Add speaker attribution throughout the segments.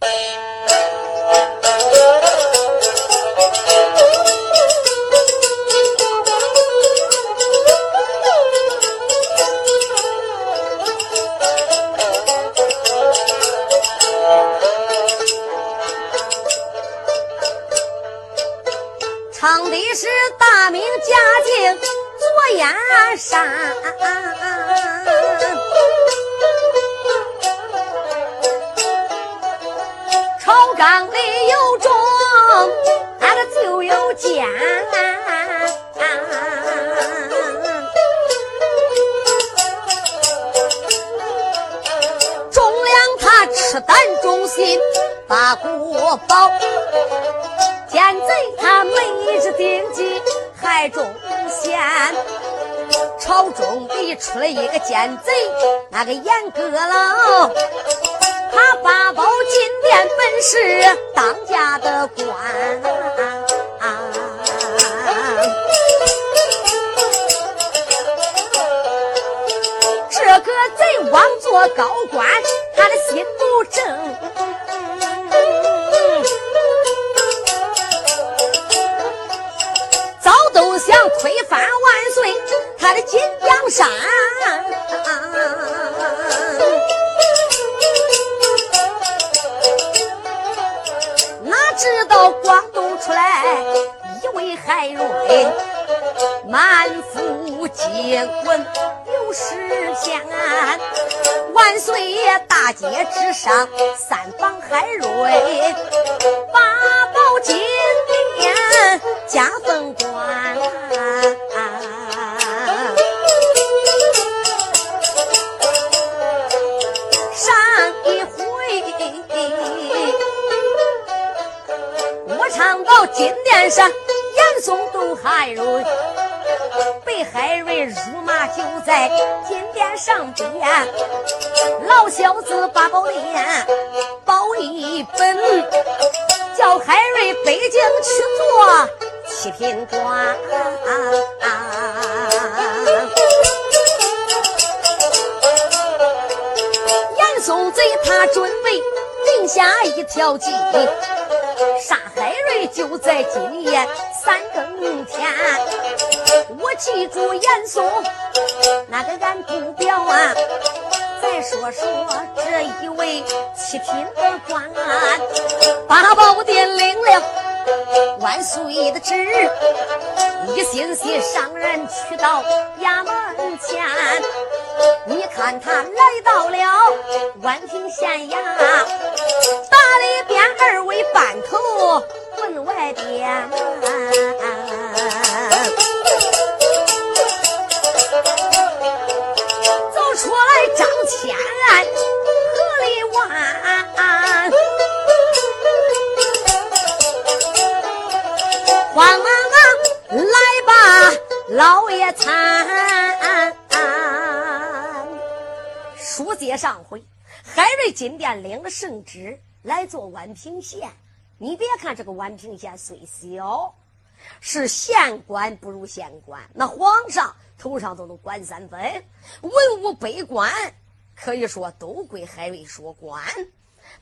Speaker 1: 唱金殿上，严嵩斗海瑞，被海瑞辱骂就在金殿上边，老小子把宝殿保一本，叫海瑞北京去做七品官。宋贼他准备定下一条计，杀海瑞就在今夜三更天。我记住严嵩那个俺不表啊，再说说这一位七品的官，八宝殿领了万岁的旨，一心心上人去到衙门前。你看他来到了万平县衙，打里边二位班头门外边，走出来张千和李万，慌忙忙来吧，老爷参。书接上回，海瑞金殿领了圣旨来做宛平县。你别看这个宛平县虽小，是县官不如县官。那皇上头上都能管三分，文武百官可以说都归海瑞所管。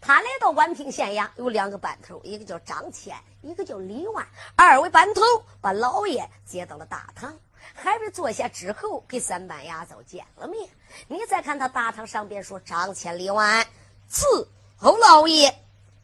Speaker 1: 他来到宛平县衙，有两个班头，一个叫张谦，一个叫李万。二位班头把老爷接到了大堂。海瑞坐下之后，给三班衙奏见了面。你再看他大堂上边说：“张千里万伺候老爷。”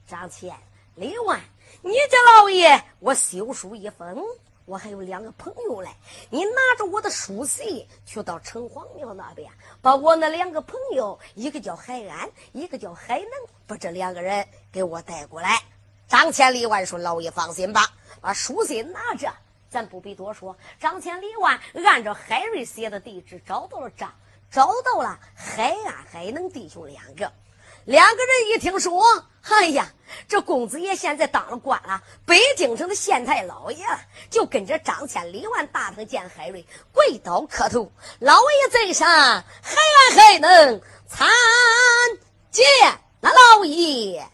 Speaker 1: 张千里万，你家老爷，我修书一封，我还有两个朋友嘞。你拿着我的书信去到城隍庙那边，把我那两个朋友，一个叫海安，一个叫海能，把这两个人给我带过来。张千里万说：“老爷放心吧，把书信拿着。”咱不必多说，张千里万按照海瑞写的地址找到了张，找到了海安、海能弟兄两个。两个人一听说，哎呀，这公子爷现在当了官了，北京城的县太老爷了，就跟着张千里万大堂见海瑞，跪倒磕头。老爷在上，海安、海能参见那老爷。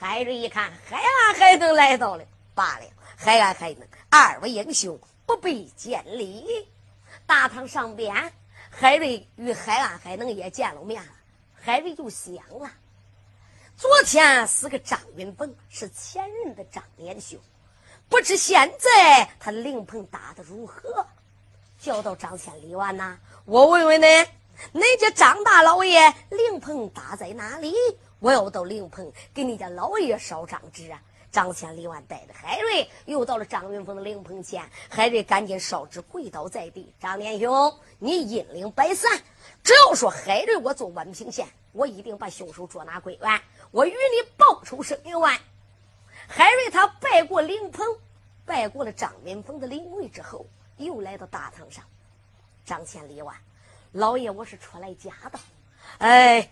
Speaker 1: 海瑞一看，海安、海能来到了，罢了，海安、海能。二位英雄不必见礼。大堂上边，海瑞与海安、海能也见了面了。海瑞就想了：昨天是个张云鹏，是前任的张连兄，不知现在他灵棚打的如何？叫到张千里完呐，我问问你，恁家张大老爷灵棚打在哪里？我要到灵棚给你家老爷烧张纸啊！张千里万带着海瑞又到了张云峰的灵棚前，海瑞赶紧烧纸跪倒在地。张连兄，你引领百散，只要说海瑞我做宛平县，我一定把凶手捉拿归案，我与你报仇生冤。海瑞他拜过灵棚，拜过了张云峰的灵位之后。又来到大堂上，张千里万，老爷，我是出来家的。哎，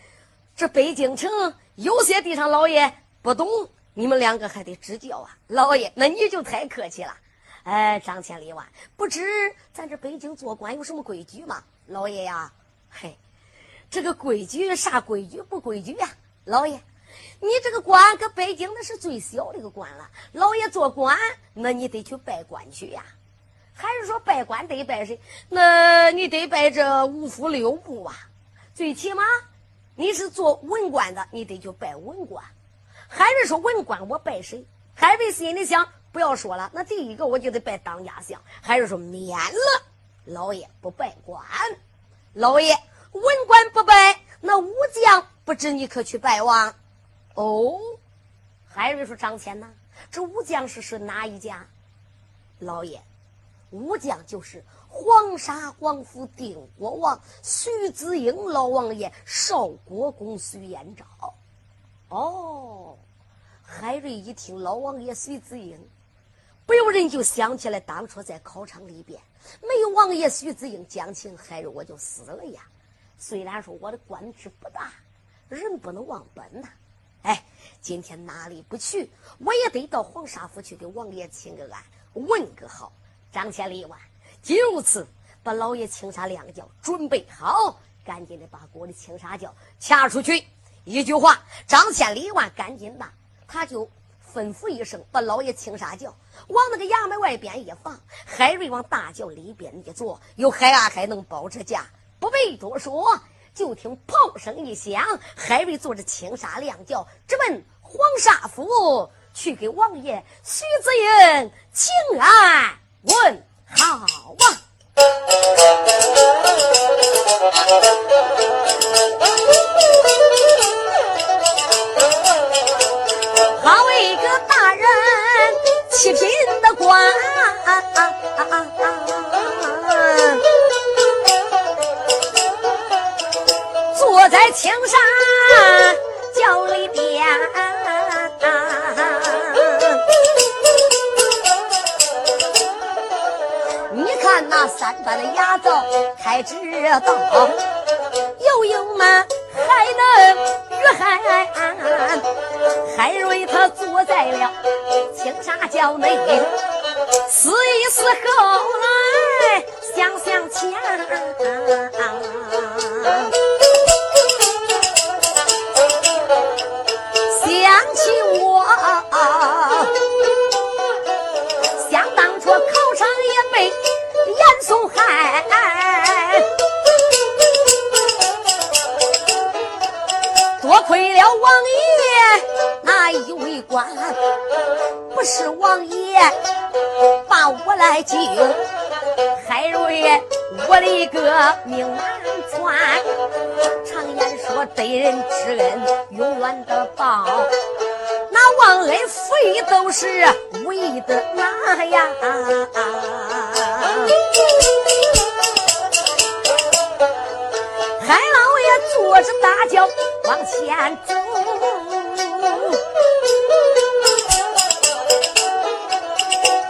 Speaker 1: 这北京城有些地方老爷不懂，你们两个还得指教啊。老爷，那你就太客气了。哎，张千里万，不知咱这北京做官有什么规矩吗？老爷呀，嘿，这个规矩啥规矩不规矩呀？老爷，你这个官搁北京那是最小的一个官了。老爷做官，那你得去拜官去呀。还是说拜官得拜谁？那你得拜这五府六部啊。最起码你是做文官的，你得去拜文官。还是说文官我拜谁？海瑞心里想，不要说了，那第一个我就得拜当家相。还是说免了，老爷不拜官。老爷文官不拜，那武将不知你可去拜望？哦，海瑞说张骞呐，这武将是是哪一家？老爷。武将就是黄沙皇府定国王徐子英老王爷少国公徐延昭。哦，海瑞一听老王爷徐子英，不由人就想起来当初在考场里边，没有王爷徐子英讲情，海瑞我就死了呀。虽然说我的官职不大，人不能忘本呐。哎，今天哪里不去，我也得到黄沙府去给王爷请个安，问个好。张千里万，既如此，把老爷青纱亮轿准备好，赶紧的把我的青纱轿掐出去。一句话，张千里万赶紧的，他就吩咐一声，把老爷青纱轿往那个衙门外边一放。海瑞往大轿里边一坐，有海啊海能保着驾，不必多说。就听炮声一响，海瑞坐着青纱亮轿直奔黄沙府去给王爷徐子英请安。问好啊！好一个大人七品的官，坐在青山轿里边。那三班的牙灶开知道，呀。海老爷坐着大轿往前走，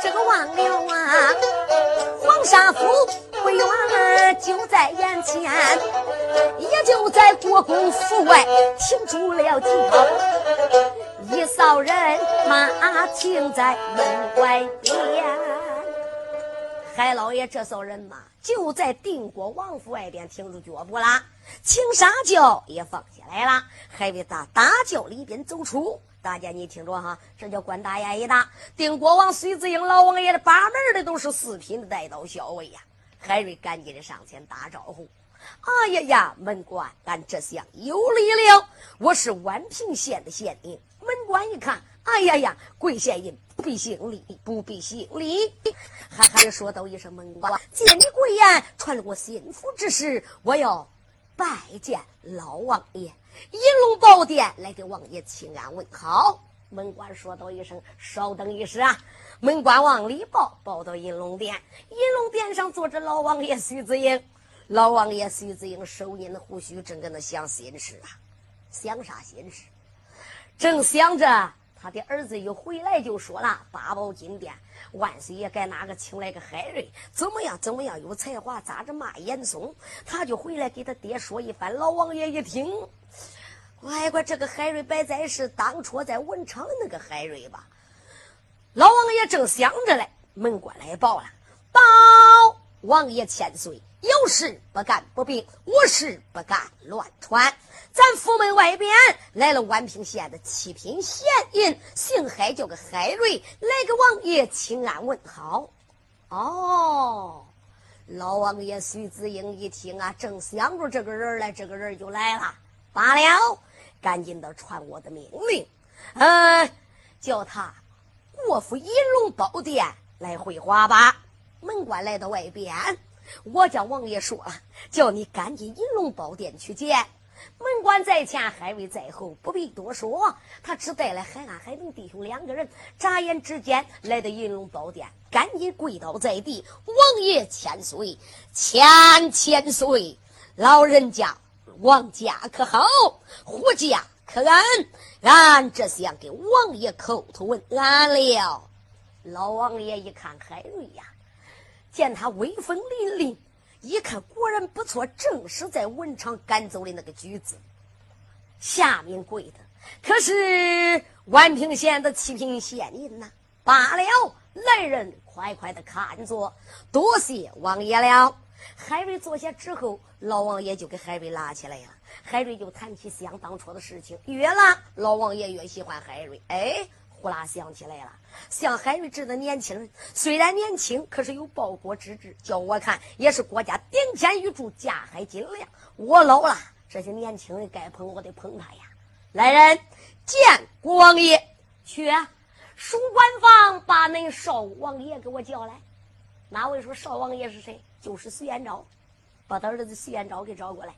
Speaker 1: 这个忘了啊，黄沙府不远就在眼前，也就在国公府外停住了马停在门外边。海老爷这艘人马就在定国王府外边停住脚步了，青纱轿也放下来了，还为大大轿里边走出。大家你听着哈，这叫官大爷一大。定国王随子英老王爷的把门的都是四品的带刀校尉呀。海瑞赶紧的上前打招呼：“哎呀呀，门官，俺这厢有礼了。我是宛平县的县令。门官一看，哎呀呀，贵县人不必行礼，不必行礼。还还说道一声门官，借你贵言，传我心腹之事，我要拜见老王爷，银龙宝殿来给王爷请安问好。门官说道一声：“稍等一时啊！”门官往里报，报到银龙殿。银龙殿上坐着老王爷徐子英。老王爷徐子英手捻胡须，正跟那想心事啊，想啥心事？正想着，他的儿子一回来就说了：“八宝金殿，万岁爷该哪个请来个海瑞？怎么样？怎么样？有才华？咋着骂严嵩？”他就回来给他爹说一番。老王爷一听。乖乖，这个海瑞摆在是当初在文昌那个海瑞吧？老王爷正想着嘞，门官来报了：“报，王爷千岁，有事不干不病，无事不干乱传。咱府门外边来了宛平县的七品县尹，姓海，叫个海瑞，来给王爷请安问好。”哦，老王爷徐子英一听啊，正想着这个人来，这个人就来了，罢了。赶紧的传我的命令，嗯，叫他过府银龙宝殿来会话吧。门官来到外边，我叫王爷说，叫你赶紧银龙宝殿去见。门官在前，海瑞在后，不必多说，他只带来海安、海东弟兄两个人。眨眼之间来到银龙宝殿，赶紧跪倒在地，王爷千岁，千千岁，老人家。王家可好？胡家可安？俺这想给王爷叩头问安了。老王爷一看海瑞呀，见他威风凛凛，一看果然不错，正是在文昌赶走的那个举子。下面跪的可是宛平县的七品县令呐。罢了，来人，快快的看着，多谢王爷了。海瑞坐下之后，老王爷就给海瑞拉起来了。海瑞就谈起想当初的事情，越拉老王爷越喜欢海瑞。哎，呼啦响起来了，像海瑞这的年轻人，虽然年轻，可是有报国之志。叫我看，也是国家顶天玉柱，架海金梁。我老了，这些年轻人该捧我得捧他呀。来人，见国王爷去。书官房把那少王爷给我叫来。哪位说少王爷是谁？就是徐延昭，把他儿子徐延昭给找过来。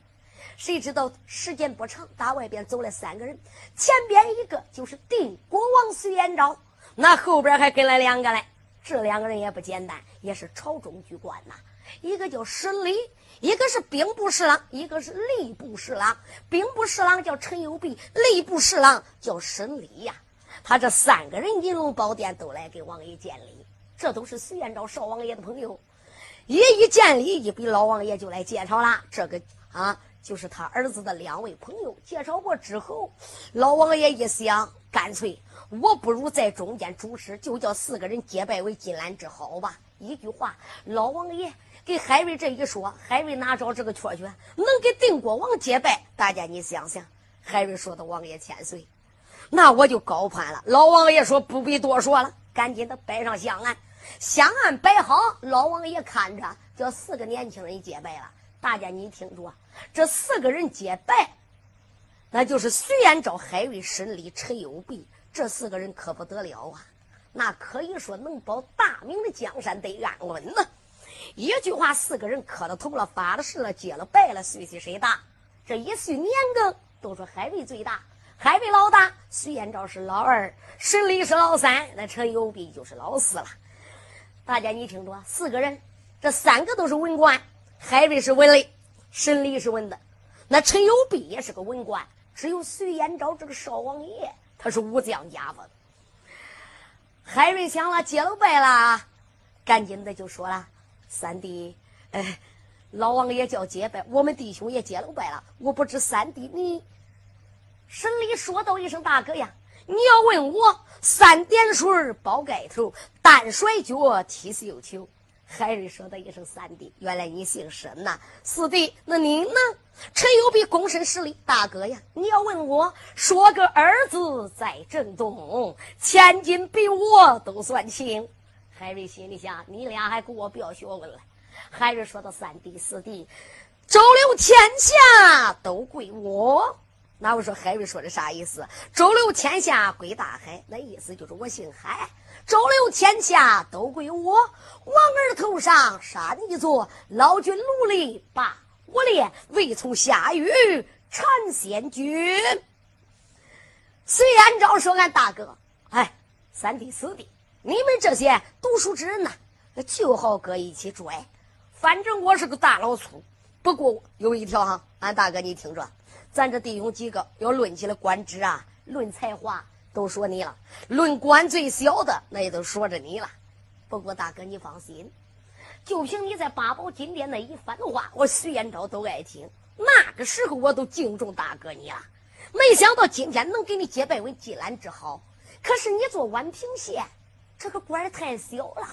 Speaker 1: 谁知道时间不长，打外边走了三个人，前边一个就是定国王徐延昭，那后边还跟了两个嘞。这两个人也不简单，也是朝中巨官呐。一个叫沈礼，一个是兵部侍郎，一个是吏部侍郎。兵部侍郎叫陈友弼，吏部侍郎叫沈礼呀。他这三个人银龙宝殿都来给王爷见礼，这都是徐延昭少王爷的朋友。一一见礼，一比老王爷就来介绍了。这个啊，就是他儿子的两位朋友。介绍过之后，老王爷一想，干脆我不如在中间主持，就叫四个人结拜为金兰之好吧。一句话，老王爷给海瑞这一说，海瑞哪找这个缺权，能给定国王结拜？大家你想想，海瑞说的王爷千岁，那我就高攀了。老王爷说不必多说了，赶紧的摆上香案。香案摆好，老王爷看着，叫四个年轻人结拜了。大家你听着，这四个人结拜，那就是徐延昭、海瑞、申礼、陈友弼，这四个人可不得了啊！那可以说能保大明的江山得安稳呢。一句话，四个人磕了头了，发了誓了，结了拜了，岁岁谁大？这一岁年庚，都说海瑞最大，海瑞老大，徐延昭是老二，申礼是老三，那陈友弼就是老四了。大家你听着，四个人，这三个都是文官，海瑞是文吏，沈礼是文的，那陈友弼也是个文官，只有徐延昭这个少王爷，他是武将家子。海瑞想了，结了拜了，赶紧的就说了：“三弟，哎，老王爷叫结拜，我们弟兄也结了拜了。我不知三弟你。”沈礼说道一声：“大哥呀。”你要问我三点水包盖头，单甩脚踢绣球。海瑞说的一声三弟，原来你姓沈呐，四弟，那您呢？陈友比躬身施礼，大哥呀，你要问我说个儿子在正东，千金比我都算轻。海瑞心里想，你俩还给我表学问了。海瑞说的三弟四弟。周六天下都归我。那我说海瑞说的啥意思？周六天下归大海，那意思就是我姓海。周六天下都归我，王儿头上山一座，老君努力把我练，未从下狱缠仙君。隋延昭说：“俺大哥，哎，三弟四弟，你们这些读书之人呐，就好搁一起拽。反正我是个大老粗，不过有一条哈，俺大哥你听着，咱这弟兄几个要论起来官职啊，论才华。”都说你了，论官最小的那也都说着你了。不过大哥你放心，就凭你在八宝金殿那一番话，我徐延昭都爱听。那个时候我都敬重大哥你了，没想到今天能给你结拜为济兰之好。可是你做宛平县这个官太小了，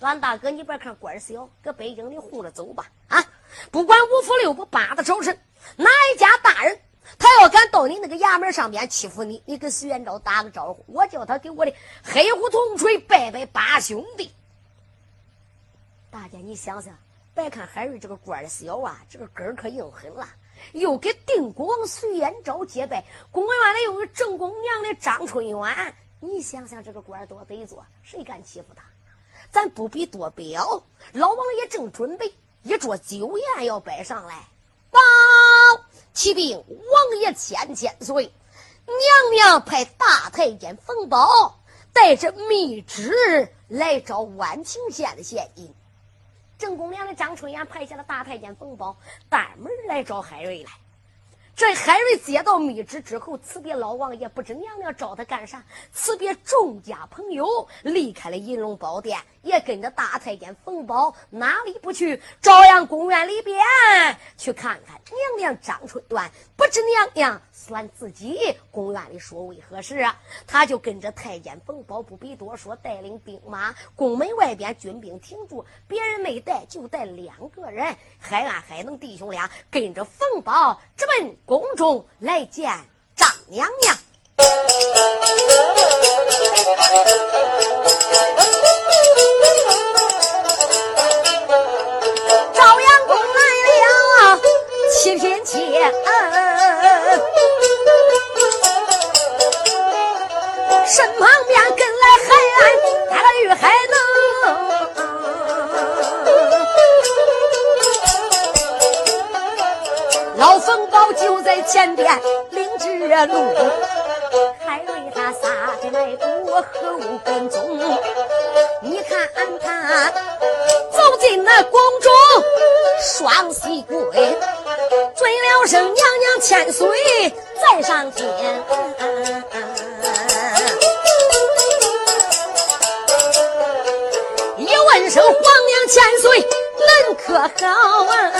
Speaker 1: 俺大哥你别看官小，搁北京你混着走吧啊！不管五府六部八大朝臣哪一家大人。他要敢到你那个衙门上边欺负你，你跟徐元昭打个招呼，我叫他给我的黑虎铜锤拜拜八兄弟。大家你想想，别看海瑞这个官小啊，这个根儿可硬狠了，又给定国王徐元昭结拜，宫院里又有正宫娘的张春元，你想想这个官多得做，谁敢欺负他？咱不必多表，老王爷正准备一桌酒宴要摆上来，报。启禀王爷千千岁，娘娘派大太监冯宝带着密旨来找宛平县的县尹。正宫娘的张春燕派下了大太监冯宝，单门来找海瑞来。这海瑞接到密旨之后，辞别老王爷，不知娘娘找他干啥。辞别众家朋友，离开了银龙宝殿，也跟着大太监冯宝哪里不去？朝阳公园里边去看看娘娘张春元。不知娘娘算自己公园里说为何事啊？他就跟着太监冯宝，不必多说，带领兵马，宫门外边军兵停住，别人没带，就带两个人，海安海能弟兄俩跟着冯宝直奔。宫中来见张娘娘，朝阳宫来了七品妾，身旁边跟来海安，带了玉海能。老冯宝就在前边领着路，海瑞他撒着迈步后跟踪。你看他走进那宫中双膝跪，尊了声娘娘千岁在上天。一问声皇娘千岁，恁可好啊？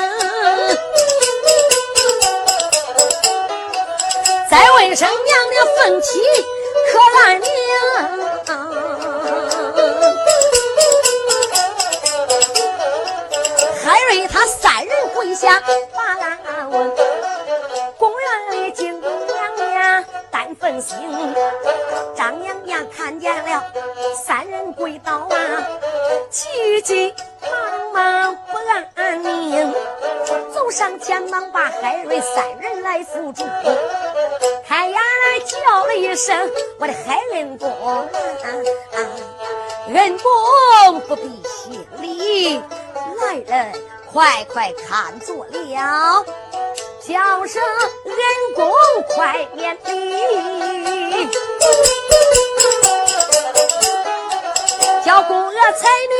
Speaker 1: 再问声娘娘凤起可安宁？海瑞他三人跪下把俺问，公园里金宫娘娘担份心，张娘娘看见了三人跪倒啊，急急忙忙不安宁，上前忙把海瑞三人来扶住。开眼来叫了一声：“我的海恩公，恩公不必行礼，来人快快看坐了，叫声恩公快免礼，叫宫娥才女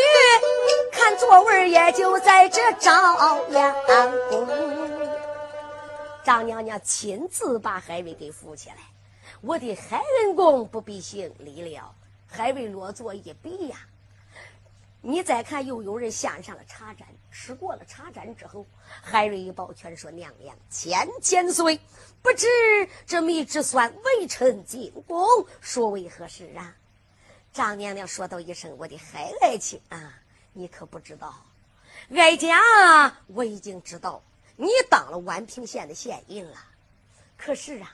Speaker 1: 看座位也就在这朝阳宫。”张娘娘亲自把海瑞给扶起来，我的海恩公不必行礼了。海瑞落座一比呀，你再看，又有人献上了茶盏。吃过了茶盏之后，海瑞一抱拳说：“娘娘千千岁，不知这密旨算微臣进宫，说为何事啊？”张娘娘说道一声：“我的海爱卿啊，你可不知道，哀家我已经知道。”你当了宛平县的县尹了，可是啊，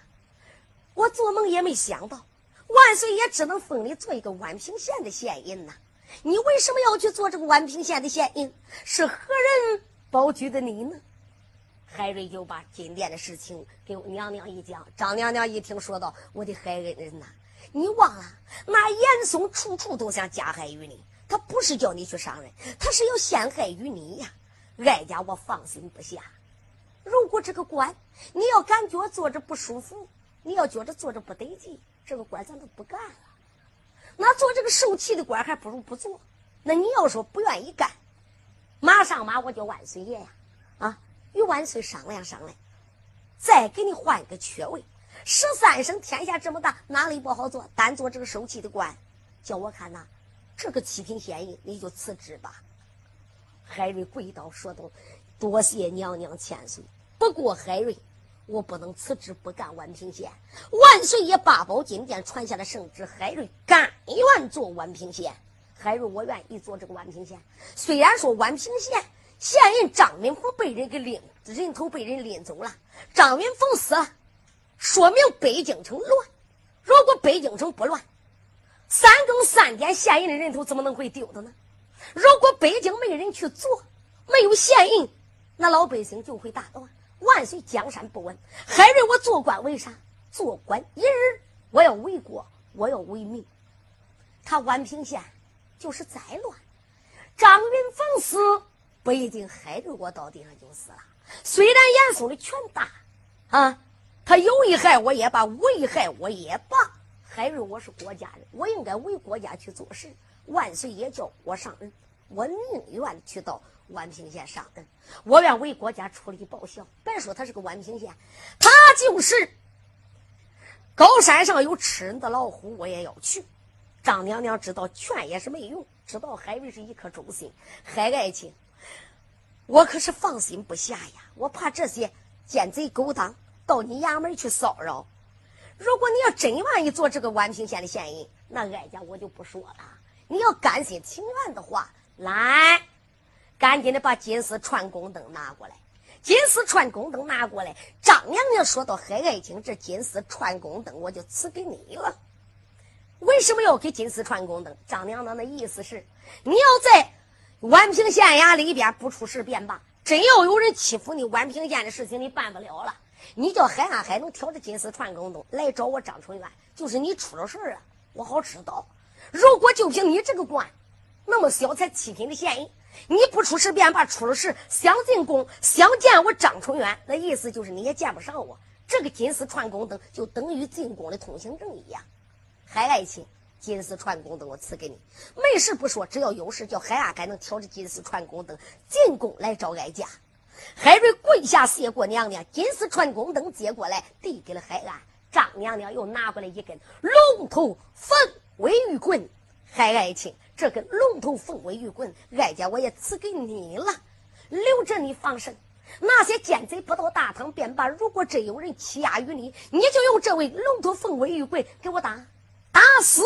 Speaker 1: 我做梦也没想到，万岁也只能封你做一个宛平县的县尹呐。你为什么要去做这个宛平县的县尹？是何人保举的你呢？海瑞就把金殿的事情给娘娘一讲。张娘娘一听，说道：“我的海恩人呐，你忘了那严嵩处处都想加害于你，他不是叫你去伤人，他是要陷害于你呀。哀家我放心不下。如果这个官你要感觉坐着不舒服，你要觉着坐着不得劲，这个官咱都不干了。那做这个受气的官，还不如不做。那你要说不愿意干，马上马我叫万岁爷呀，啊，与万岁商量商量，再给你换一个缺位。十三省天下这么大，哪里不好做？单做这个受气的官，叫我看呐，这个七品县尉你就辞职吧。海瑞跪倒说道：“多谢娘娘千岁，不过海瑞。”我不能辞职不干宛平县，万岁爷八宝金殿传下的圣旨，海瑞甘愿做宛平县。海瑞，我愿意做这个宛平县。虽然说宛平县县人张敏凤被人给拎，人头被人拎走了，张敏凤死了，说明北京城乱。如果北京城不乱，三更三点县人的人头怎么能会丢的呢？如果北京没人去做，没有县人，那老百姓就会大乱。万岁，江山不稳。海瑞，我做官为啥？做官一日，我要为国，我要为民。他宛平县就是再乱，张云凤死不一定海瑞我到地上就死了。虽然严嵩的权大啊，他有一害我也罢，无一害我也罢。海瑞，我是国家人，我应该为国家去做事。万岁爷叫我上任，我宁愿去到。宛平县上任，我愿为国家出力报效。别说他是个宛平县，他就是高山上有吃人的老虎，我也要去。张娘娘知道劝也是没用，知道海瑞是一颗忠心，海爱卿，我可是放心不下呀。我怕这些奸贼勾当到你衙门去骚扰。如果你要真愿意做这个宛平县的县尹，那哀家我就不说了。你要甘心情愿的话，来。赶紧的把金丝串宫灯拿过来，金丝串宫灯拿过来。张娘娘说到：“海爱卿，这金丝串宫灯我就赐给你了。为什么要给金丝串宫灯？张娘娘的意思是，你要在宛平县衙里边不出事便罢，真要有人欺负你，宛平县的事情你办不了了。你叫海安海能挑着金丝串宫灯来找我张春元，就是你出了事儿啊，我好知道。如果就凭你这个官，那么小才七品的县人。”你不出事便罢，出了事想进宫想见我张春元，那意思就是你也见不上我。这个金丝串宫灯就等于进宫的通行证一样。海爱卿，金丝串宫灯我赐给你，没事不说，只要有事叫海安海能挑着金丝串宫灯进宫来找哀家。海瑞跪下谢过娘娘，金丝串宫灯接过来递给了海安。张娘娘又拿过来一根龙头凤尾玉棍，海爱卿。这根龙头凤尾玉棍，哀家我也赐给你了，留着你防身。那些奸贼不到大堂便罢，如果真有人欺压于你，你就用这位龙头凤尾玉棍给我打，打死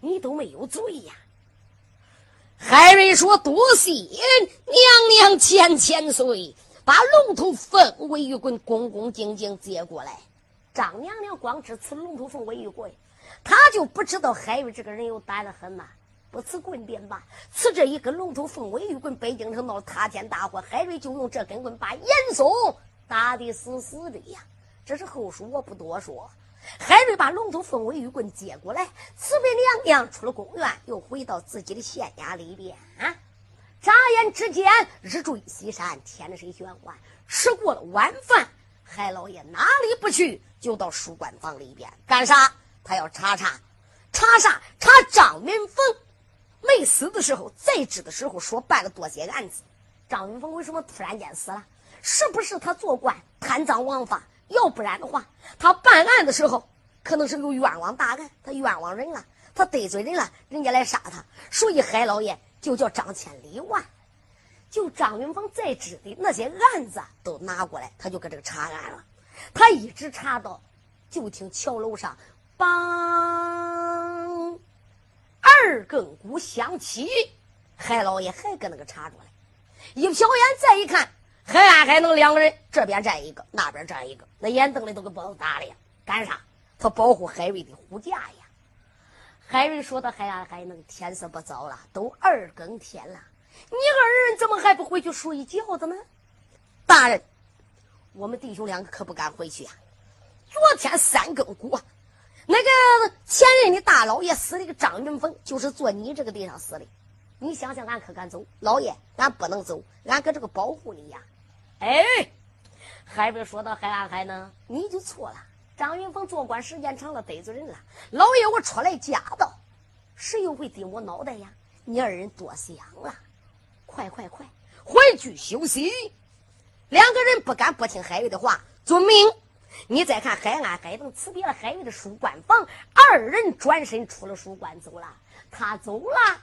Speaker 1: 你都没有罪呀。海瑞说：“多谢娘娘千千岁，把龙头凤尾玉棍恭恭敬敬接过来。”张娘娘光知此龙头凤尾玉棍，她就不知道海瑞这个人有胆子很呐。不辞棍便罢，辞这一根龙头凤尾玉棍，北京城闹塌天大祸，海瑞就用这根棍把严嵩打得死死的呀！这是后书，我不多说。海瑞把龙头凤尾玉棍接过来，辞别娘娘，出了宫院，又回到自己的县衙里边。啊！眨眼之间，日坠西山，天水玄幻。吃过了晚饭，海老爷哪里不去，就到书馆房里边干啥？他要查查，查啥？查张云峰。没死的时候，在职的时候说办了多些案子。张云峰为什么突然间死了？是不是他做官贪赃枉法？要不然的话，他办案的时候可能是有冤枉大案，他冤枉人了，他得罪人了，人家来杀他。所以海老爷就叫张千里万，就张云峰在职的那些案子都拿过来，他就搁这个查案了。他一直查到，就听桥楼上，梆。二更鼓响起，海老爷还搁那个查着嘞。一瞟眼，再一看，海安海能两个人，这边站一个，那边站一个，那眼瞪的都给包子打了呀！干啥？他保护海瑞的护驾呀！海瑞说：“的海安海能，天色不早了，都二更天了，你二人怎么还不回去睡觉子呢？”大人，我们弟兄两个可不敢回去啊！昨天三更过，那个前任的大老爷死的个张云峰，就是坐你这个地上死的。你想想，俺可敢走？老爷，俺不能走，俺搁这个保护你呀！哎，海瑞说到海安海呢，你就错了。张云峰做官时间长了，得罪人了。老爷，我出来驾到，谁又会顶我脑袋呀？你二人多想了，快快快，回去休息。两个人不敢不听海瑞的话，遵命。你再看海安海能辞别了海瑞的书馆房，二人转身出了书馆走了。他走了，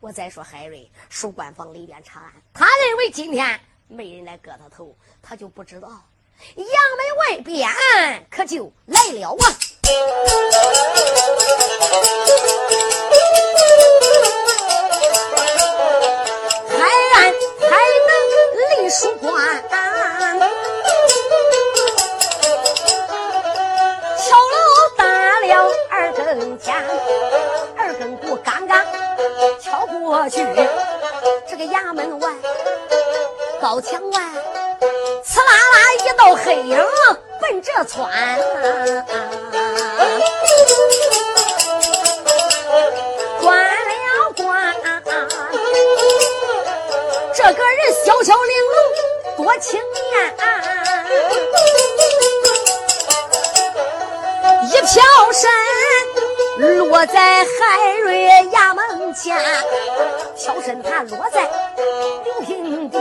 Speaker 1: 我再说海瑞书馆房里边查案，他认为今天没人来割他头，他就不知道。衙门外边可就来了啊！海岸还能立书馆，敲锣打了二更天，二更鼓刚刚敲过去，这个衙门外高墙外。呲啦啦，一道黑影奔这窜，关了关。这个人小巧玲珑，多青年，一飘身落在海瑞衙门前，小身他落在刘平地。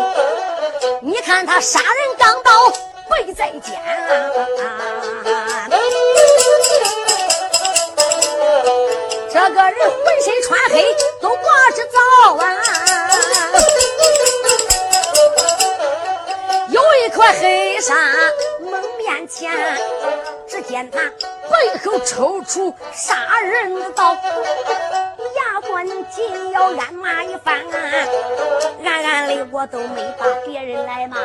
Speaker 1: 你看他杀人钢刀背在肩，这个人浑身穿黑都挂着皂啊，有一块黑纱蒙面前，只见他背后抽出杀人的刀。官紧要俺骂一番，暗暗的我都没把别人来骂，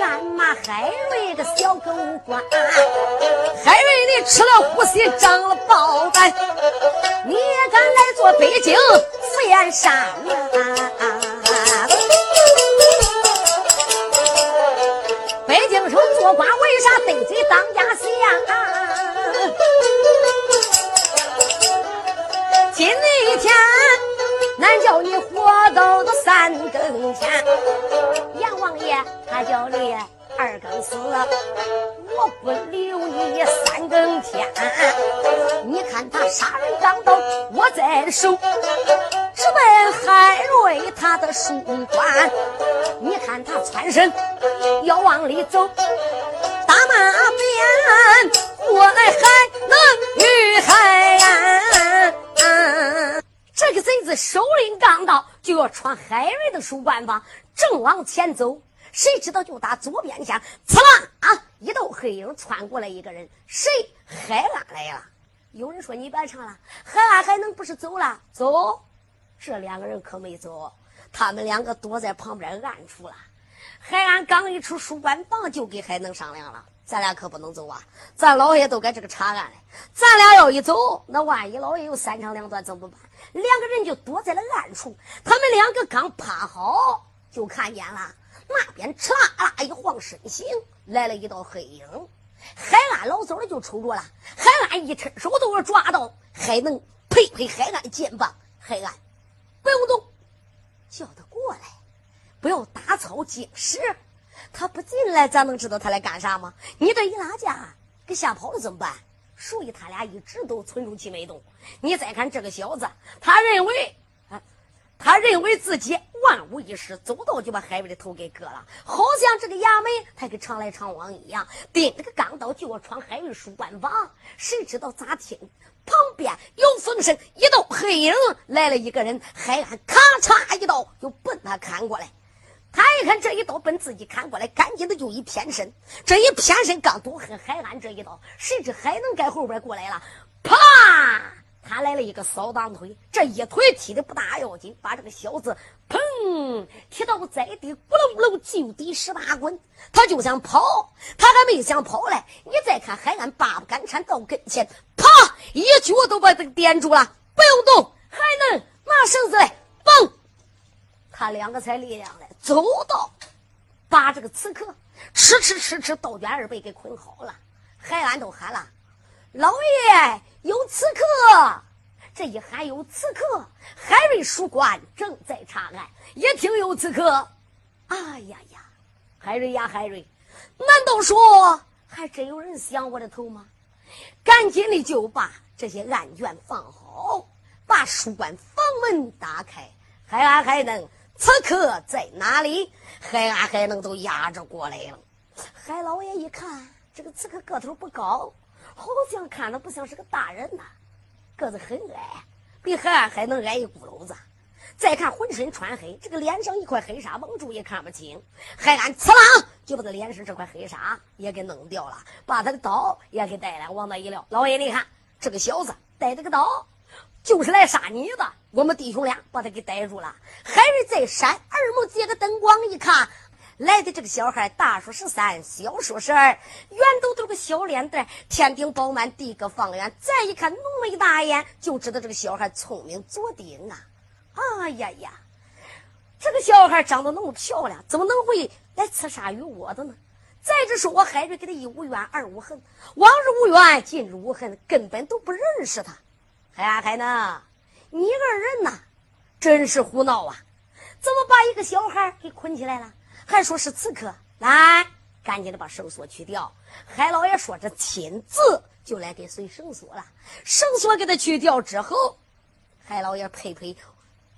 Speaker 1: 俺骂海瑞个小狗官，海瑞你吃了虎心长了豹胆，你也敢来做北京福岩山啊？北京城做官为啥得罪当家婿呀？今那天，俺叫你活到了三更天，阎王爷他叫你二更死，我不留你三更天。你看他杀人钢刀握在手，直奔海瑞他的书馆。你看他穿身要往里走，打马鞭我来还能遇海岸。这个贼子手拎钢刀就要闯海瑞的书馆房，正往前走，谁知道就打左边前，刺啦啊！一道黑影穿过来，一个人，谁？海安来了。有人说你别唱了，海安还能不是走了？走，这两个人可没走，他们两个躲在旁边暗处了。海安刚一出书馆房，就给海能商量了。咱俩可不能走啊！咱老爷都搁这个查案嘞，咱俩要一走，那万一老爷有三长两短怎么办？两个人就躲在了暗处。他们两个刚趴好，就看见了那边哧啦一晃身形来了一道黑影。海安老早的就瞅着了，海安一伸手都要抓到海能，拍拍海安肩膀：“海安，不用动，叫他过来，不要打草惊蛇。”他不进来，咱能知道他来干啥吗？你这一拉架，给吓跑了怎么办？所以他俩一直都存住气没动。你再看这个小子，他认为啊，他认为自己万无一失，走到就把海瑞的头给割了，好像这个衙门他跟常来常往一样，顶着个钢刀就要闯海瑞书馆房。谁知道咋听旁边有风声，一道黑影来了一个人，海安咔嚓一刀就奔他砍过来。他一看这一刀奔自己砍过来，赶紧的就一偏身。这一偏身刚躲开海安这一刀，谁知海能在后边过来了，啪！他来了一个扫荡腿，这一腿踢的不大要紧，把这个小子砰踢到在地，咕噜咕噜就地十八滚。他就想跑，他还没想跑嘞。你再看海安，拔不敢缠到跟前，啪！一脚都把他给点住了，不用动，还能拿绳子来，他两个才力量来。走到，把这个刺客吃吃吃吃，倒卷二被给捆好了。海安都喊了：“老爷有刺客！”这一喊有刺客，海瑞书官正在查案，一听有刺客，哎呀呀，海瑞呀海瑞，难道说还真有人想我的头吗？赶紧的就把这些案卷放好，把书官房门打开。海安海能，刺客在哪里？海安海能都压着过来了。海老爷一看，这个刺客个头不高，好像看着不像是个大人呐。个子很矮，比海安还能矮一咕噜子。再看浑身穿黑，这个脸上一块黑纱蒙住，也看不清。海安刺啦就把他脸上这块黑纱也给弄掉了，把他的刀也给带来。往那一撂，老爷你看，这个小子带着个刀，就是来杀你的。我们弟兄俩把他给逮住了。海瑞再闪，二目借个灯光一看。来的这个小孩，大说十三，小说十二，圆嘟嘟个小脸蛋，天顶饱满，地个方圆。再一看，浓眉大眼，就知道这个小孩聪明左顶啊！哎呀呀，这个小孩长得那么漂亮，怎么能会来刺杀于我的呢？再者说，我海瑞给他一无冤，二无恨，往日无冤，近日无恨，根本都不认识他。海啊海呢？你二人呐，真是胡闹啊！怎么把一个小孩给捆起来了？还说是刺客，来，赶紧的把绳索去掉。海老爷说：“着亲自就来给随绳索了。”绳索给他去掉之后，海老爷拍拍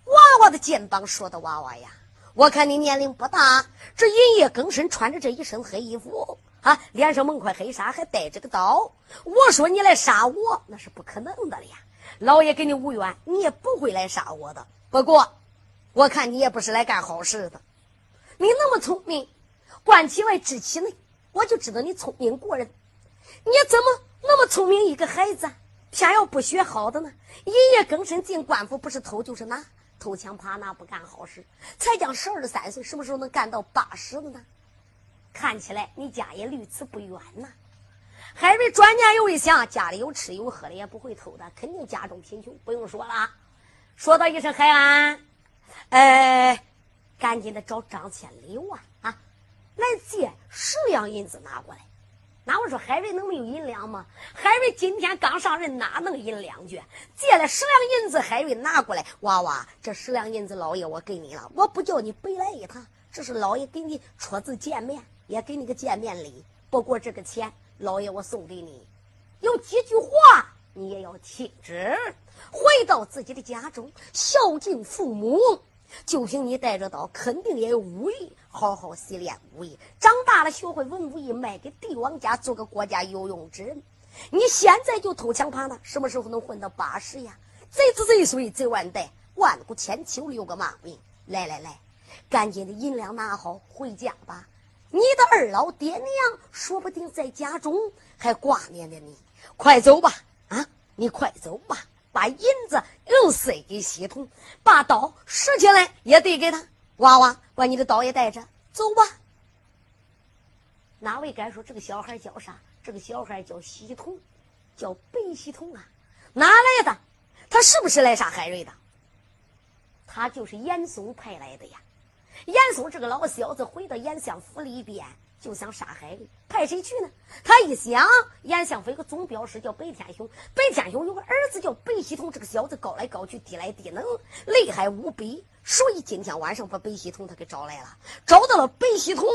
Speaker 1: 娃娃的肩膀，说的：“娃娃呀，我看你年龄不大，这阴夜更深，穿着这一身黑衣服啊，脸上蒙块黑纱，还带着个刀。我说你来杀我，那是不可能的了呀。老爷跟你无缘，你也不会来杀我的。不过，我看你也不是来干好事的。”你那么聪明，观其外知其内，我就知道你聪明过人。你怎么那么聪明一个孩子，偏要不学好的呢？一夜更深进官府，不是偷就是拿，偷枪扒拿不干好事，才将十二三岁，什么时候能干到八十的呢？看起来你家也离此不远呐。海瑞转念又一想，家里有吃有喝的，也不会偷的，肯定家中贫穷，不用说了。说到一声海安，呃。赶紧的找张千里万啊，来借十两银子拿过来。那我说海瑞能没有银两吗？海瑞今天刚上任，哪能银两去？借了十两银子，海瑞拿过来。娃娃，这十两银子，老爷我给你了，我不叫你白来一趟，这是老爷给你初次见面，也给你个见面礼。不过这个钱，老爷我送给你，有几句话你也要听之。回到自己的家中，孝敬父母。就凭你带着刀，肯定也有武艺，好好习练武艺。长大了学会文武艺，卖给帝王家，做个国家有用之人。你现在就偷枪爬呢，什么时候能混到八十呀？贼子贼岁贼万代，万古千秋留个骂名。来来来，赶紧的银两拿好，回家吧。你的二老爹娘说不定在家中还挂念着你。快走吧，啊，你快走吧。把银子又塞给系统，把刀拾起来也得给他。娃娃，把你的刀也带着走吧。哪位敢说这个小孩叫啥？这个小孩叫系统，叫白系统啊？哪来的？他是不是来杀海瑞的？他就是严嵩派来的呀。严嵩这个老小子回到严相府里边。就想杀海瑞，派谁去呢？他一想，严相府有个总镖师叫白天雄，白天雄有个儿子叫白喜同，这个小子高来高去，低来低能，厉害无比。所以今天晚上把白喜同他给找来了，找到了白喜同。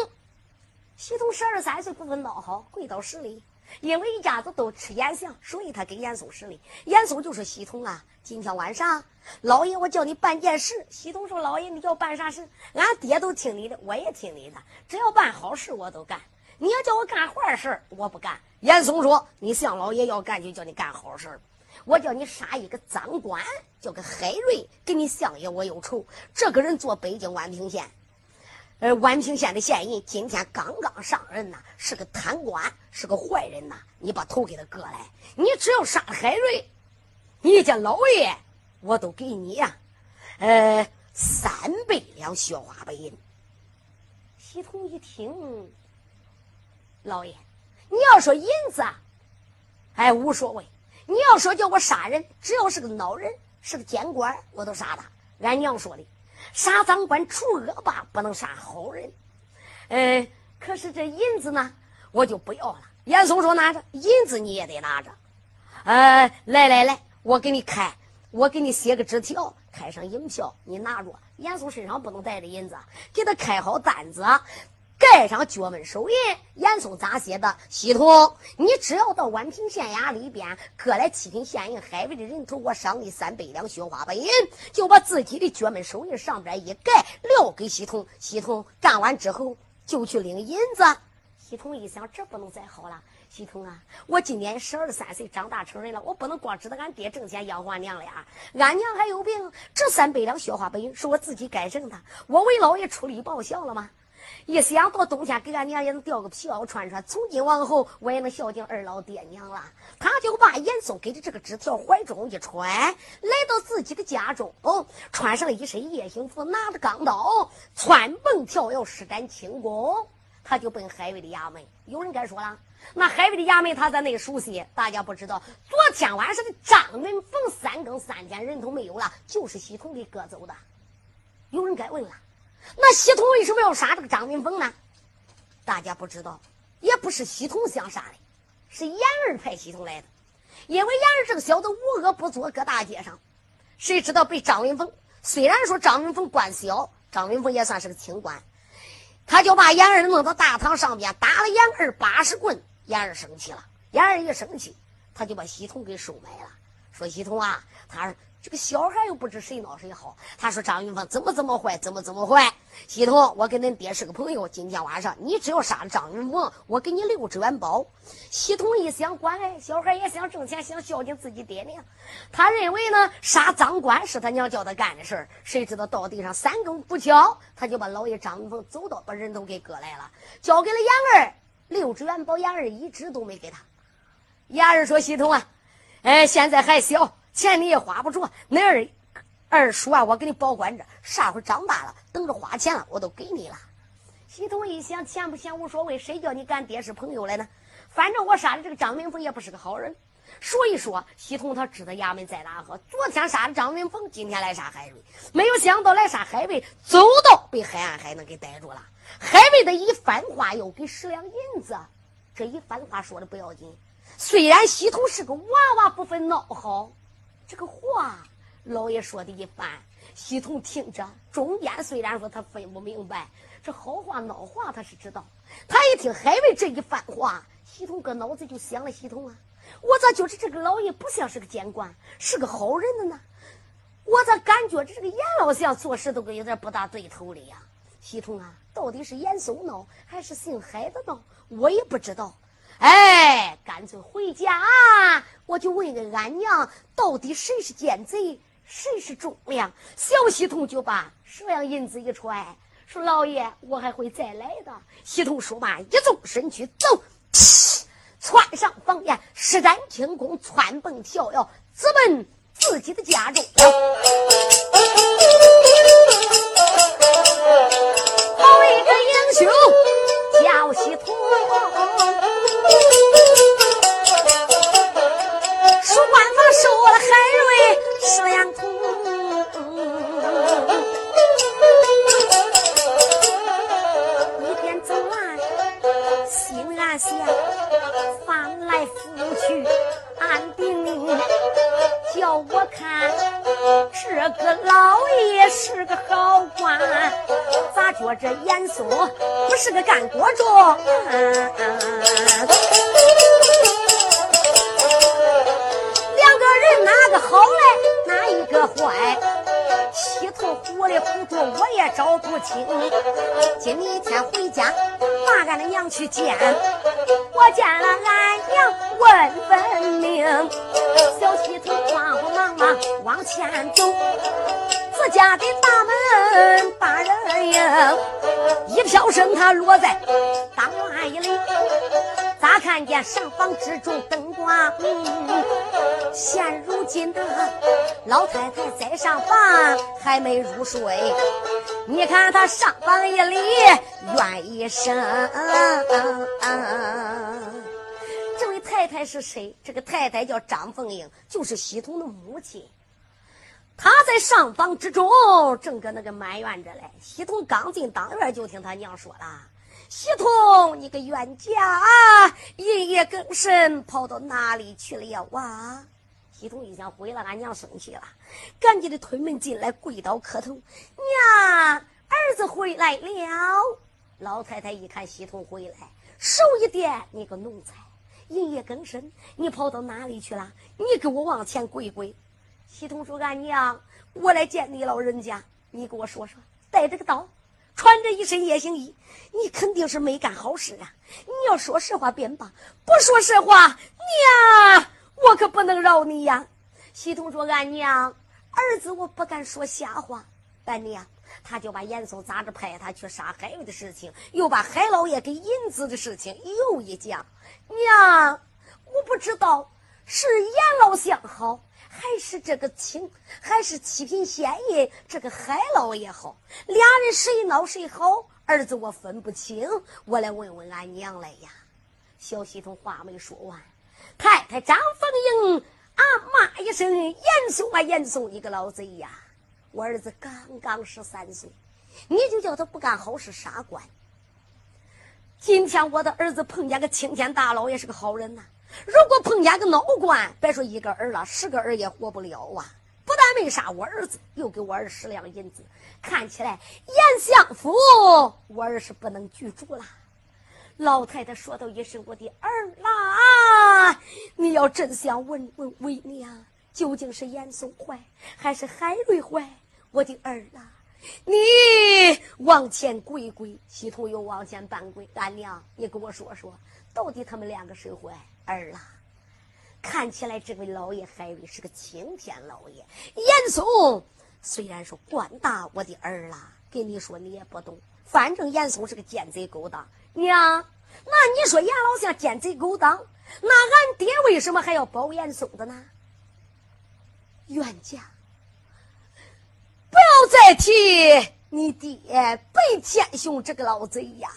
Speaker 1: 喜同十二三岁，不分孬好，跪倒十里。因为一家子都吃严相，所以他给严嵩施礼。严嵩就说：“喜同啊，今天晚上老爷我叫你办件事。”喜同说：“老爷，你叫办啥事？俺爹都听你的，我也听你的。只要办好事，我都干。你要叫我干坏事，我不干。”严嵩说：“你向老爷要干，就叫你干好事。我叫你杀一个赃官，叫个海瑞，跟你相爷我有仇。这个人做北京宛平县。”呃，宛平县的县尹今天刚刚上任呐，是个贪官，是个坏人呐！你把头给他割来，你只要杀了海瑞，你家老爷我都给你呀，呃，三百两雪花白银。西童一听，老爷，你要说银子，哎，无所谓；你要说叫我杀人，只要是个孬人，是个奸官，我都杀他。俺娘说的。杀赃官除恶霸，不能杀好人。嗯，可是这银子呢，我就不要了。严嵩说：“拿着银子你也得拿着。呃，来来来，我给你开，我给你写个纸条，开上银票，你拿着。严嵩身上不能带着银子，给他开好单子。”盖上脚门手印，严嵩咋写的？系统，你只要到宛平县衙里边，割来七品县营海卫的人头，我赏你三百两雪花白银，就把自己的脚门手印上边一盖，撂给系统。系统干完之后，就去领银子。系统一想，这不能再好了。系统啊，我今年十二三岁，长大成人了，我不能光知道俺爹挣钱养活俺娘了呀。俺娘还有病，这三百两雪花白银是我自己该挣的，我为老爷出力报效了吗？一想到冬天给俺娘也能掉个皮袄穿穿，从今往后我也能孝敬二老爹娘了。他就把严嵩给的这个纸条怀中一揣，来到自己的家中，穿上一身夜行服，拿着钢刀，窜蹦跳跃，施展轻功，他就奔海卫的衙门。有人该说了，那海卫的衙门他在那熟悉，大家不知道，昨天晚上的张文凤三更三天人头没有了，就是系统给割走的。有人该问了。那系统为什么要杀这个张云峰呢？大家不知道，也不是系统想杀的，是严儿派系统来的。因为严儿这个小子无恶不作，搁大街上，谁知道被张云峰？虽然说张云峰官小，张云峰也算是个清官，他就把严儿弄到大堂上边，打了严儿八十棍。严儿生气了，严儿一生气，他就把系统给收买了，说系统啊，他。这个小孩又不知谁孬谁好。他说：“张云峰怎么怎么坏，怎么怎么坏。”系统，我跟恁爹是个朋友。今天晚上你只要杀了张云峰，我给你六只元宝。系统一想，管哎，小孩也想挣钱，想孝敬自己爹娘。他认为呢，杀赃官是他娘叫他干的事儿。谁知道到地上三更不巧，他就把老爷张云峰走到，把人头给割来了，交给了杨儿六只元宝。杨儿一只都没给他。杨儿说：“系统啊，哎，现在还小。”钱你也花不着，那二二叔啊，我给你保管着，啥会儿长大了，等着花钱了，我都给你了。系统一想，钱不钱无所谓，谁叫你干爹是朋友来呢？反正我杀的这个张云峰也不是个好人。所以说，系统他知道衙门在哪和？昨天杀的张云峰，今天来杀海瑞，没有想到来杀海瑞，走到被海岸海能给逮住了。海瑞的一番话又给十两银子，这一番话说的不要紧，虽然系统是个娃娃，不分孬好。这个话，老爷说的一番，系统听着，中间虽然说他分不明白，这好话孬话他是知道。他一听海瑞这一番话，系统个脑子就想了：系统啊，我咋觉着这个老爷不像是个奸官，是个好人的呢？我咋感觉这个严老相做事都跟有点不大对头的呀？系统啊，到底是严嵩孬，还是姓海的孬？我也不知道。哎，干脆回家，我就问问俺娘，到底谁是奸贼，谁是忠良？小系统就把十两银子一揣，说：“老爷，我还会再来的。”系统说罢，一纵身躯走，窜上房檐，施展轻功，窜蹦跳跃，直奔自己的家中。好一个英雄叫系统。收了海瑞十两铜，一边走来心暗想，翻来覆去暗定，叫我看这个老爷是个好官，咋觉着严嵩不是个干国中？人哪个好嘞？哪一个坏？稀头糊里糊涂，我也找不清。今天回家把俺的娘去见，我见了俺娘问分明。小稀头慌慌忙忙往前走，自家的大门把人迎，一飘身他落在当院里。咋看见上房之中灯光？现如今的老太太在上房还没入睡。你看她上房一里，怨一声。这位太太是谁？这个太太叫张凤英，就是系统的母亲。她在上房之中正搁那个埋怨着嘞。系统刚进当院，就听他娘说了。系统，你个冤家啊，夜夜更深，跑到哪里去了啊？系统一想，回来，俺娘生气了，赶紧的推门进来，跪倒磕头，娘，儿子回来了。老太太一看系统回来，手一点，你个奴才，夜夜更深，你跑到哪里去了？你给我往前跪跪。系统说：“俺娘，我来见你老人家，你给我说说，带着个刀。”穿着一身夜行衣，你肯定是没干好事啊！你要说实话便罢，不说实话，娘，我可不能饶你呀！系统说：“俺娘，儿子我不敢说瞎话。”俺娘，他就把严嵩咋着派他去杀海瑞的事情，又把海老爷给引子的事情又一讲。娘，我不知道是严老相好。还是这个清，还是七品县爷这个海老爷好，俩人谁孬谁好，儿子我分不清。我来问问俺娘来呀。小系统话没说完，太太张凤英啊骂一声：“严嵩啊严嵩，你个老贼呀！我儿子刚刚十三岁，你就叫他不干好事杀官。今天我的儿子碰见个青天大老爷是个好人呐。”如果碰见个孬官，别说一个儿了，十个儿也活不了啊！不但没杀我儿子，又给我儿十两银子，看起来严相府我儿是不能居住了。老太太说道一声：“我的儿啦，你要真想问问为娘，究竟是严嵩坏还是海瑞坏？我的儿啊，你往前跪跪，西头又往前半跪，俺娘，你跟我说说，到底他们两个谁坏？”儿啊，看起来这位老爷海瑞是个青天老爷。严嵩虽然说官大，我的儿啦，跟你说你也不懂。反正严嵩是个奸贼勾当。娘，那你说严老相奸贼勾当，那俺爹为什么还要保严嵩的呢？冤家，不要再提你爹白天雄这个老贼呀！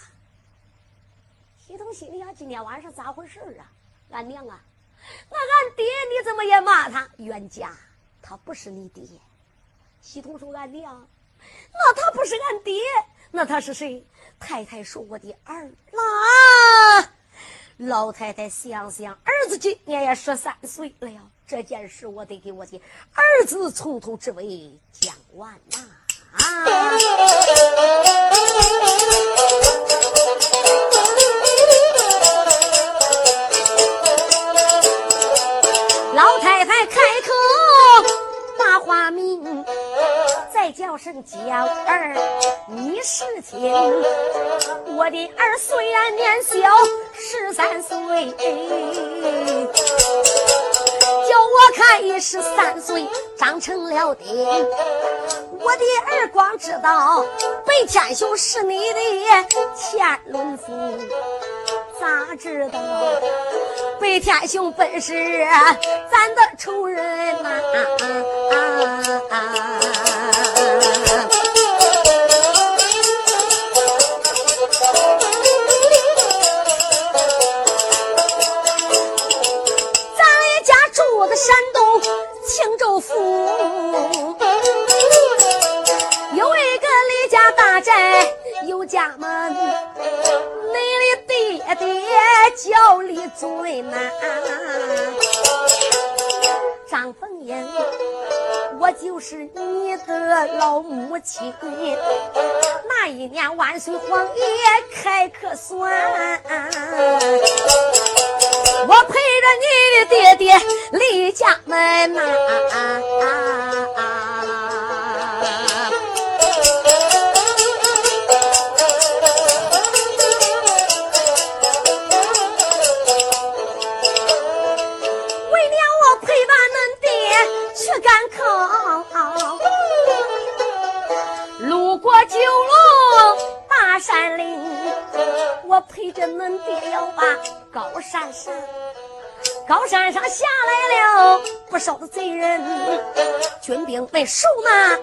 Speaker 1: 西东心里想：今天晚上咋回事啊？俺娘啊，那俺爹你怎么也骂他冤家？他不是你爹。西通说俺娘，那他不是俺爹，那他是谁？太太说我的儿啦。老太太想想，儿子今年也十三岁了呀，这件事我得给我的儿子从头至尾讲完呐。啊老太太开口把话明，再叫声娇儿，你是亲。我的儿虽然年小十三岁，叫我看也十三岁长成了的。我的儿光知道北天雄是你的天伦父。哪知道魏天雄本是咱的仇人呐！万岁皇爷开科算，我陪着你的爹爹离家门呐。不少的贼人，军兵们手拿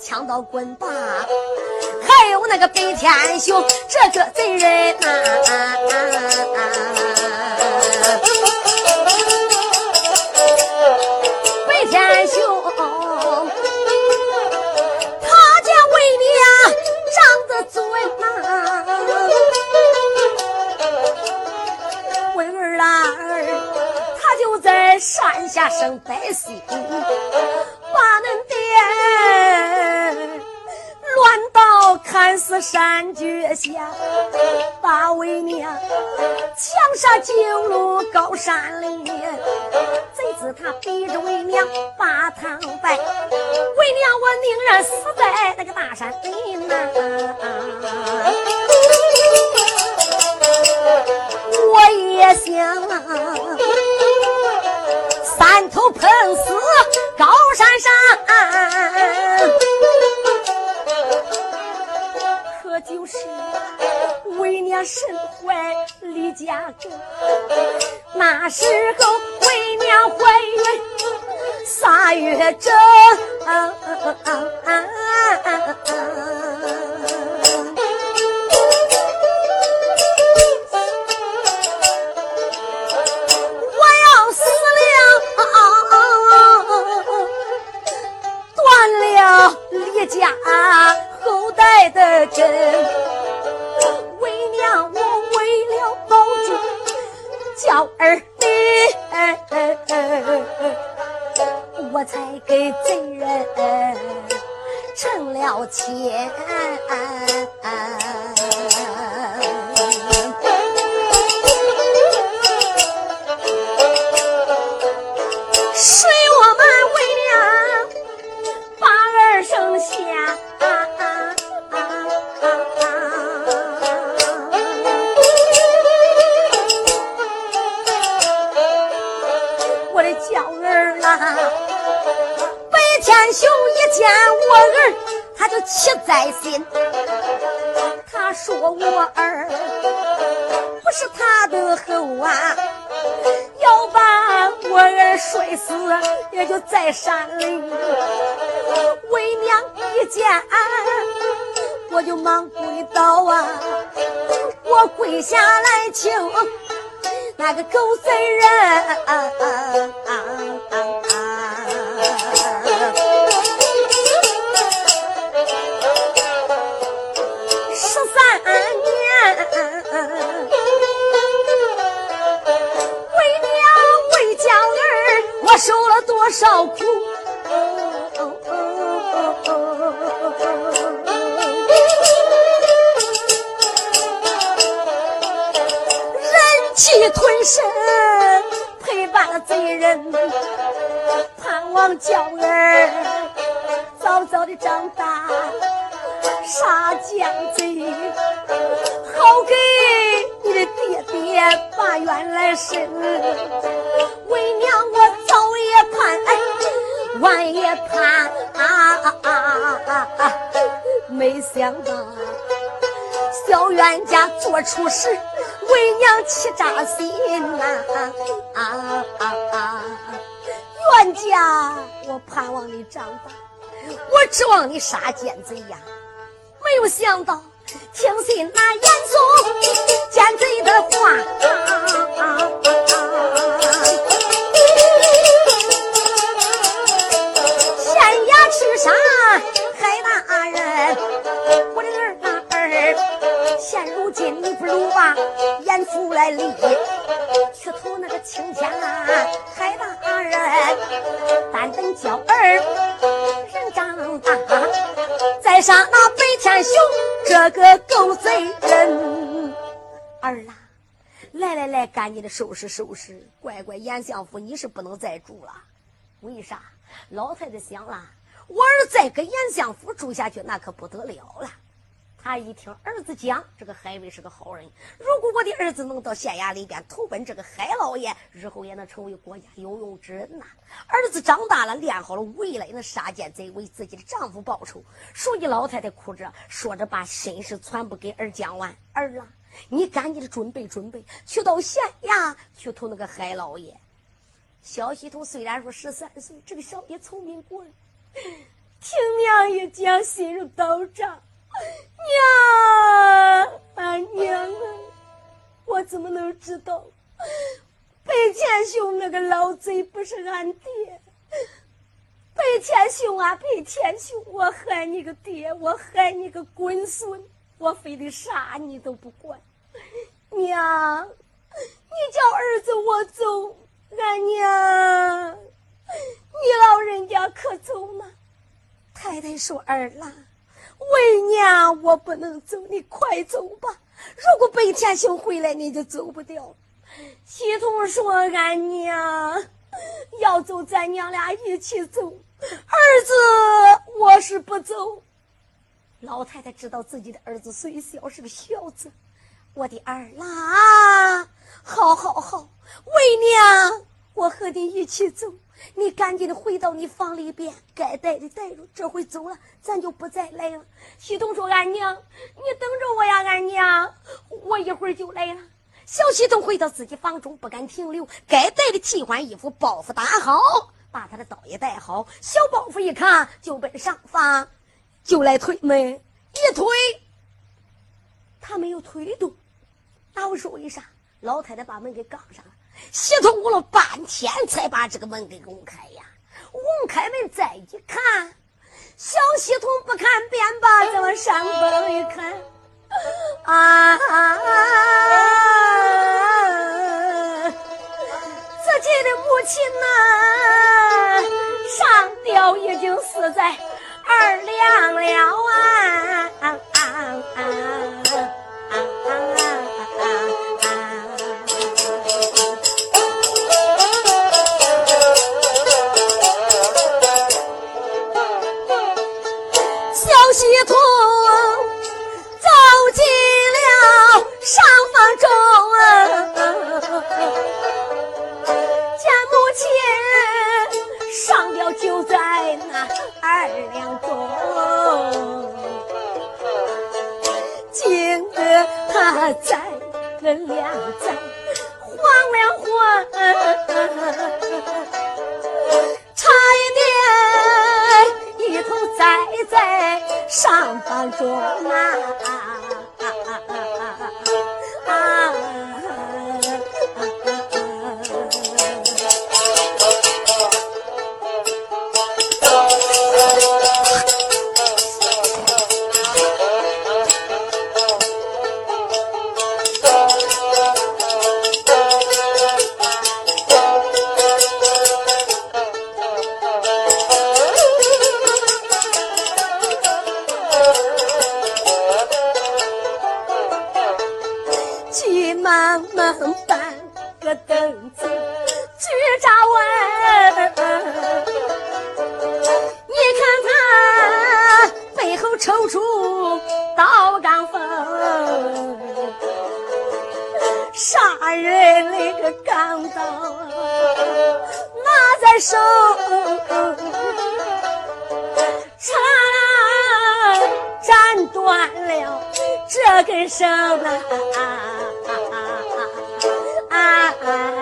Speaker 1: 枪刀棍棒，还有那个北天雄这个贼人呐。在下生百姓，把恁爹乱刀砍死山脚下，把为娘强杀九路高山里，贼子他逼着为娘把堂拜，为娘我宁愿死在那个大山里呐。仨在山里。为娘一见，我就忙跪倒啊，我跪下来求那个狗贼人。受了多少苦，忍气吞声陪伴了贼人，盼望娇儿早早的长大，杀奸贼，好给你的爹爹把冤来伸。晚也盼，没想到小冤家做出事，为娘气扎心呐！啊！啊啊啊冤家，我盼望你长大，我指望你杀奸贼呀！没有想到，听信那严嵩奸贼的话。啊如今你不如把严父来立，去投那个青天啊！海大人，单等娇儿人长大，再杀那白天雄这个狗贼人。儿啊，来来来，赶紧的收拾收拾，乖乖，严相府你是不能再住了。为啥？老太太想了。我儿再跟严相府住下去，那可不得了了。他一听儿子讲，这个海瑞是个好人。如果我的儿子能到县衙里边投奔这个海老爷，日后也能成为国家有用之人呐。儿子长大了，练好了武艺了，也能杀奸贼，为自己的丈夫报仇。书记老太太哭着说着，把心事全部给儿讲完。儿啊，你赶紧的准备准备，去到县衙去投那个海老爷。小喜童虽然说十三岁，这个小也聪明过人。听娘一讲，心如刀扎。娘啊娘啊，我怎么能知道白天雄那个老贼不是俺爹？白天雄啊，白天雄，我害你个爹，我害你个滚孙，我非得杀你都不管。娘，你叫儿子我走，俺娘。你老人家可走吗？太太说：“儿郎，为娘我不能走，你快走吧。如果白天兄回来，你就走不掉。”西童说：“俺娘要走，咱娘俩一起走。儿子，我是不走。”老太太知道自己的儿子虽小是个孝子，我的儿郎，好好好，为娘，我和你一起走。你赶紧的回到你房里边，该带的带着。这回走了，咱就不再来了。西东说：“俺娘，你等着我呀，俺娘，我一会儿就来了。”小西东回到自己房中，不敢停留，该带的替换衣服，包袱打好，把他的刀也带好。小包袱一看，就奔上房。就来推门，一推，他没有推动。那我说为啥？老太太把门给杠上了，系统捂了半天才把这个门给拱开呀。拱开门再一看，小系统不看便罢，这么上边一看，啊，这根绳啊啊啊啊啊啊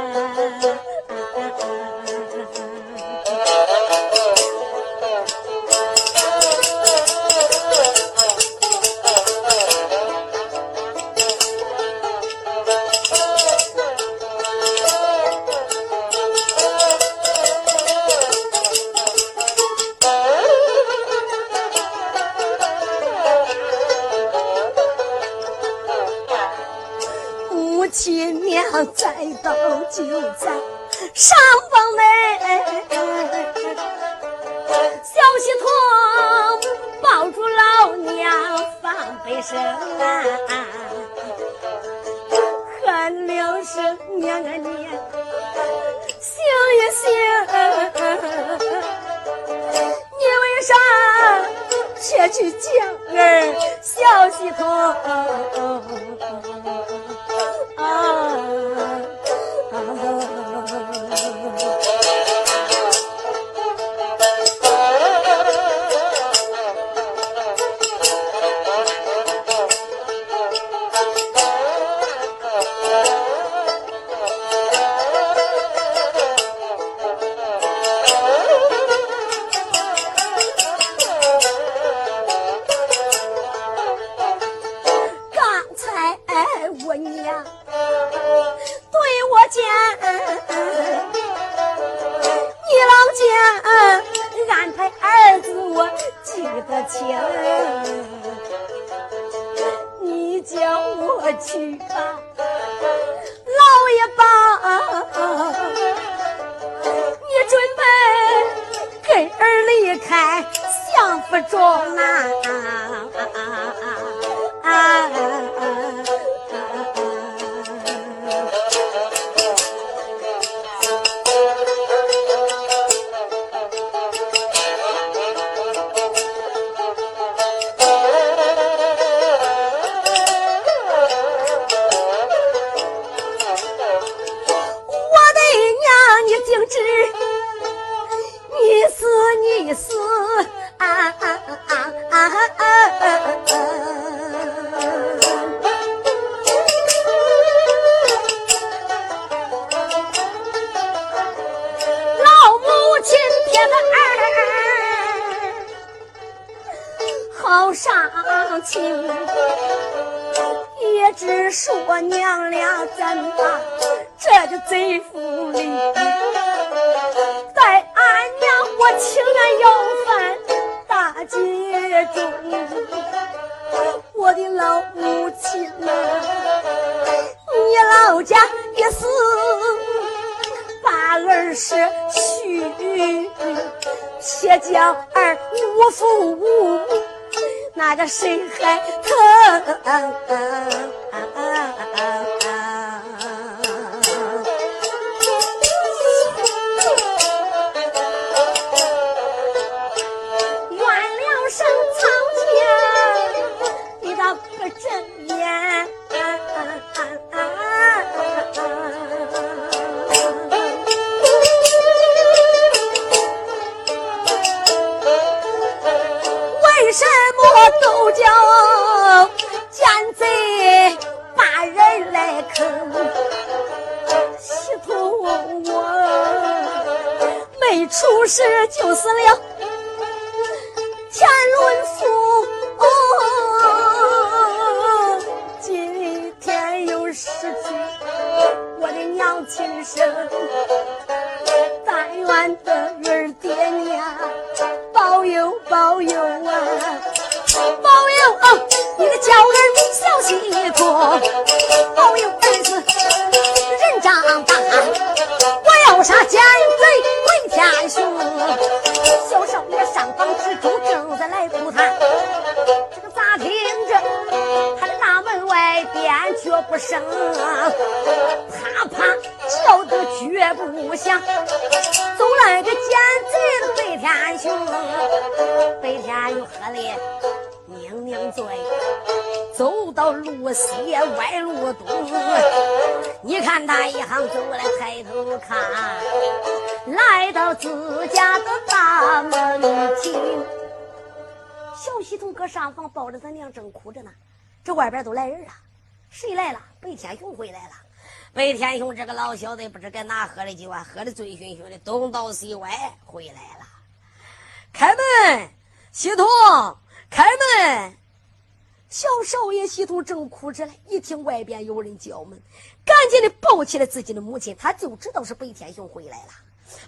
Speaker 1: 声，啪啪叫得绝不响，走来个奸贼的白天雄，白天又喝的拧拧嘴，走到路西歪路东，你看他一行走来抬头看。来到自家的大门厅，小西头搁上房抱着他娘正哭着呢。这外边都来人了，谁来了？白天雄回来了。白天雄这个老小子不知该哪喝的酒啊，喝的醉醺醺的，东倒西歪回来了。开门，西头，开门。小少爷西头正哭着呢，一听外边有人叫门，赶紧的抱起了自己的母亲，他就知道是白天雄回来了。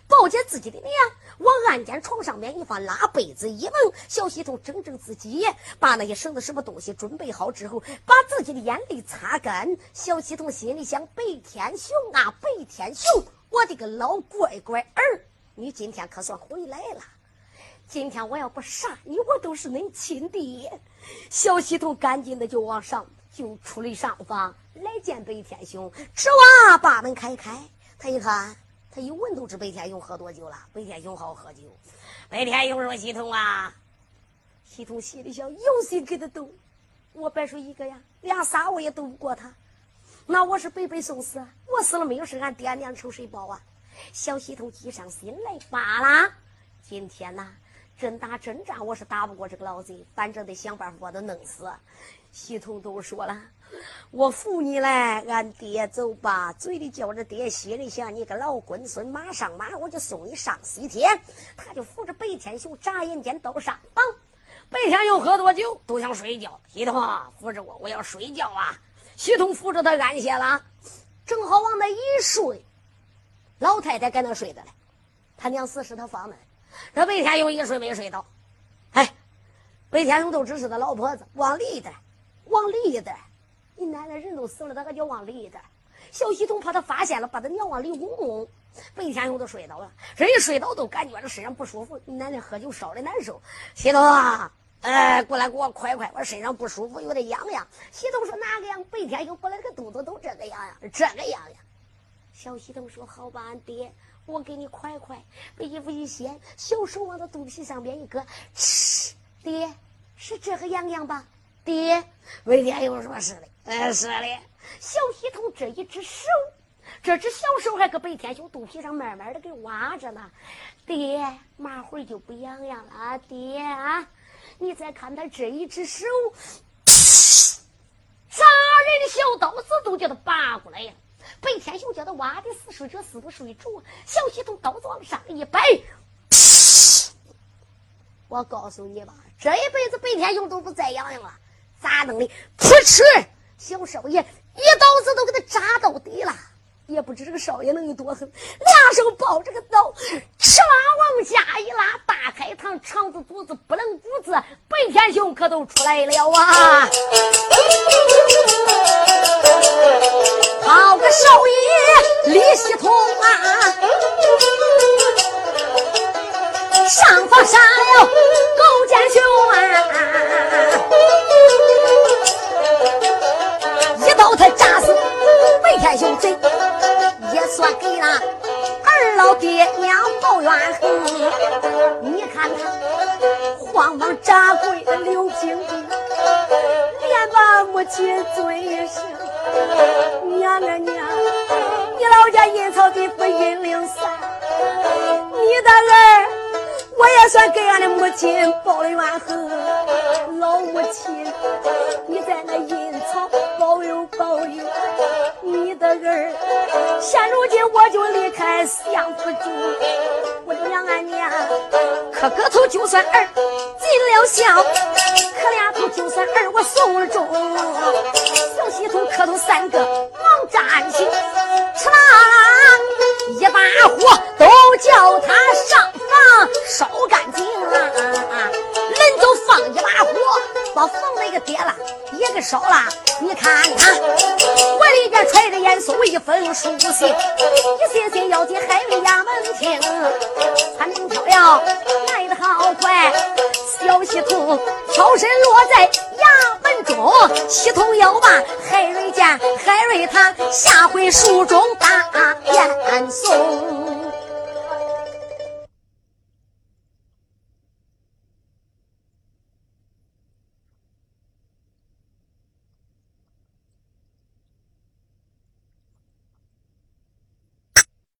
Speaker 1: 抱起自己的娘，往案间床上面一放，拉被子一蒙，小西头整整自己，把那些绳子什么东西准备好之后，把自己的眼泪擦干。小西头心里想：白天雄啊，白天雄，我的个老乖乖儿，你今天可算回来了。今天我要不杀你，我都是恁亲爹。小西头赶紧的就往上，就出了上房来见白天雄，吱哇把门开开，他一看。他一问都知白天雄喝多酒了。白天雄好喝酒。白天雄说：“系统啊，系统心里想，有谁给他斗？我别说一个呀，俩仨我也斗不过他。那我是白白送死。我死了没有事，俺爹娘仇谁报啊？小系统计上心来罢了。今天呐，真打真仗，我是打不过这个老贼，反正得想办法把他弄死。系统都说了。” 我扶你来，俺爹走吧。嘴里叫着爹，心里想你个老龟孙，马上马我就送你上西天。他就扶着白天雄，眨眼间都上房。白天雄喝多酒，都想睡觉。西通扶着我，我要睡觉啊。西通扶着他安歇了，正好往那一睡。老太太搁那睡着嘞，他娘死是他放的。这白天雄一睡没睡到，哎，白天雄都只是他老婆子，往里一点，往里一点。你奶奶人都死了，他可叫往里一点。小西东怕他发现了，把他娘往里拱拱。白天雄都睡倒了，人一睡倒都感觉这身上不舒服。你奶奶喝酒烧的难受，西东啊，哎，过来给我快快，我身上不舒服，有点痒痒。西东说哪个痒？白天又过来这个肚子都这个痒痒，这个痒痒。小西东说好吧，俺爹，我给你快快，把衣服一掀，小手往他肚皮上边一搁，吃，爹，是这个痒痒吧？爹，白天雄说是的，哎，是的。小西头这一只手。这只小手还搁白天雄肚皮上慢慢的给挖着呢，爹，麻会就不痒痒了，爹啊！你再看他这一只手，杀人的小刀子都叫他拔过来呀！白天雄叫他挖的死睡着死不睡着，小西头刀子往上一摆，我告诉你吧，这一辈子白天雄都不再痒痒了，咋弄的？噗嗤，小少爷一刀子都给他扎到底了。也不知这个少爷能有多狠，两手抱着个刀，哧啦往下一拉，大开膛，肠子肚子不能骨子，白天雄可都出来了啊！好个少爷李希通啊，上房杀了他扎死白天雄贼。也算给那二老爹娘报怨恨。你看他慌忙扎跪刘平地，连把母亲尊一声娘啊娘，你老家阴曹地府阴灵散，你的儿我也算给俺的母亲报了怨恨。老母亲，儿。现如今我就离开相府住，我娘俺娘，磕个头就算儿进了相，磕俩头就算儿我送了终。小西头磕头三个忙站起，哧啦一把火都叫他上房烧干净啊！人就放一把火，把房那个点了，也给烧了。你看看，我里边揣着严肃一封书信，一信信要进海瑞衙门听。参兵跳了，来得好快，小西童跳身落在衙门中。西童要把海瑞见，海瑞他下回书中大言送。